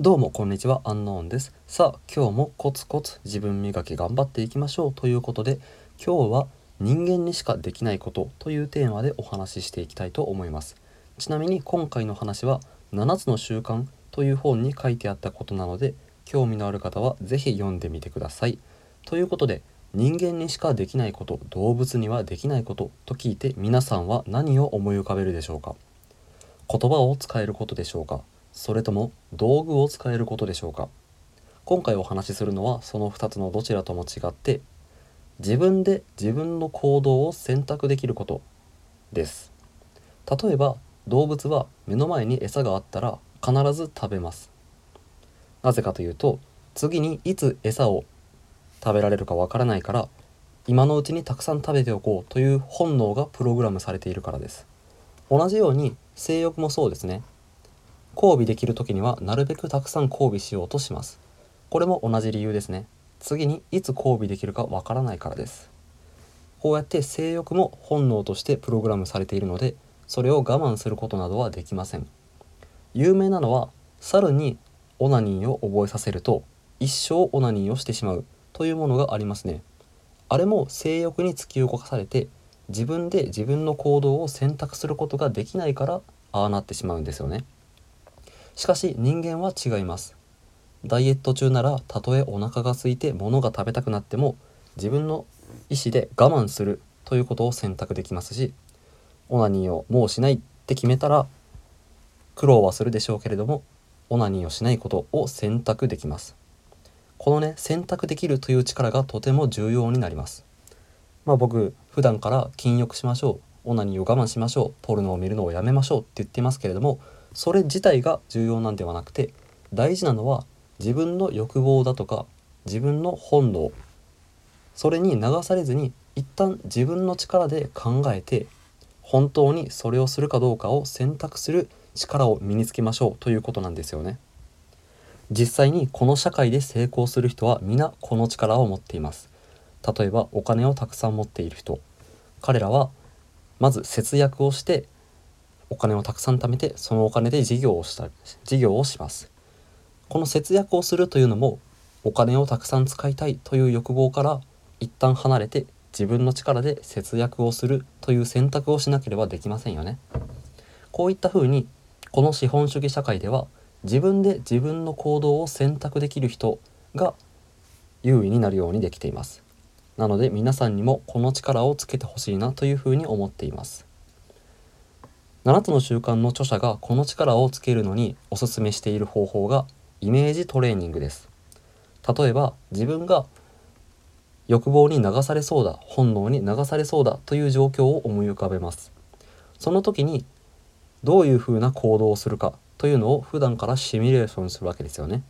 どうもこんにちはアンノーンです。さあ今日もコツコツ自分磨き頑張っていきましょうということで今日は人間にしかできないことというテーマでお話ししていきたいと思います。ちなみに今回の話は7つの習慣という本に書いてあったことなので興味のある方は是非読んでみてください。ということで人間にしかできないこと動物にはできないことと聞いて皆さんは何を思い浮かべるでしょうか？言葉を使えることでしょうか？それとも道具を使えることでしょうか？今回お話しするのはその2つのどちらとも違って自分で自分の行動を選択できることです。例えば動物は目の前に餌があったら必ず食べます。なぜかというと次にいつ餌を食べられるかわからないから今のうちにたくさん食べておこうという本能がプログラムされているからです。同じように性欲もそうですね。交尾できる時にはなるべくたくさん交尾しようとします。これも同じ理由ですね。次にいつ交尾できるかわからないからです。こうやって性欲も本能としてプログラムされているのでそれを我慢することなどはできません。有名なのは猿にオナニーを覚えさせると一生オナニーをしてしまうというものがありますね。あれも性欲に突き動かされて自分で自分の行動を選択することができないからああなってしまうんですよね。しかし人間は違います。ダイエット中ならたとえお腹が空いて物が食べたくなっても自分の意思で我慢するということを選択できますしオナニーをもうしないって決めたら苦労はするでしょうけれどもオナニーをしないことを選択できます。このね選択できるという力がとても重要になります。まあ僕普段から禁欲しましょうオナニーを我慢しましょうポルノを見るのをやめましょうって言ってますけれどもそれ自体が重要なんではなくて大事なのは自分の欲望だとか自分の本能。それに流されずに一旦自分の力で考えて本当にそれをするかどうかを選択する力を身につけましょうということなんですよね。実際にこの社会で成功する人は皆この力を持っています。例えばお金をたくさん持っている人。彼らはまず節約をしてお金をたくさん貯めてそのお金で事業をした事業をします。この節約をするというのもお金をたくさん使いたいという欲望から一旦離れて自分の力で節約をするという選択をしなければできませんよね。こういったふうにこの資本主義社会では自分で自分の行動を選択できる人が優位になるようにできています。なので皆さんにもこの力をつけてほしいなというふうに思っています。7つの習慣の著者がこの力をつけるのにおすすめしている方法がイメージトレーニングです。例えば自分が欲望に流されそうだ本能に流されそうだという状況を思い浮かべます。その時にどういうふうな行動をするかというのを普段からシミュレーションするわけですよね。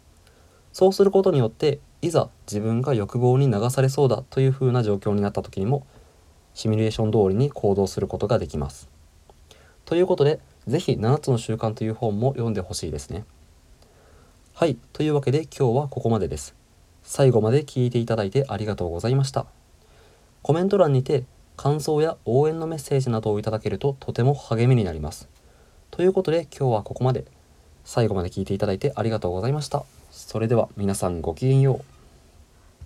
そうすることによっていざ自分が欲望に流されそうだというふうな状況になった時にもシミュレーション通りに行動することができます。ということで、是非7つの習慣という本も読んでほしいですね。はい、というわけで今日はここまでです。最後まで聞いていただいてありがとうございました。コメント欄にて感想や応援のメッセージなどをいただけるととても励みになります。ということで今日はここまで。最後まで聞いていただいてありがとうございました。それでは皆さんごきげんよう。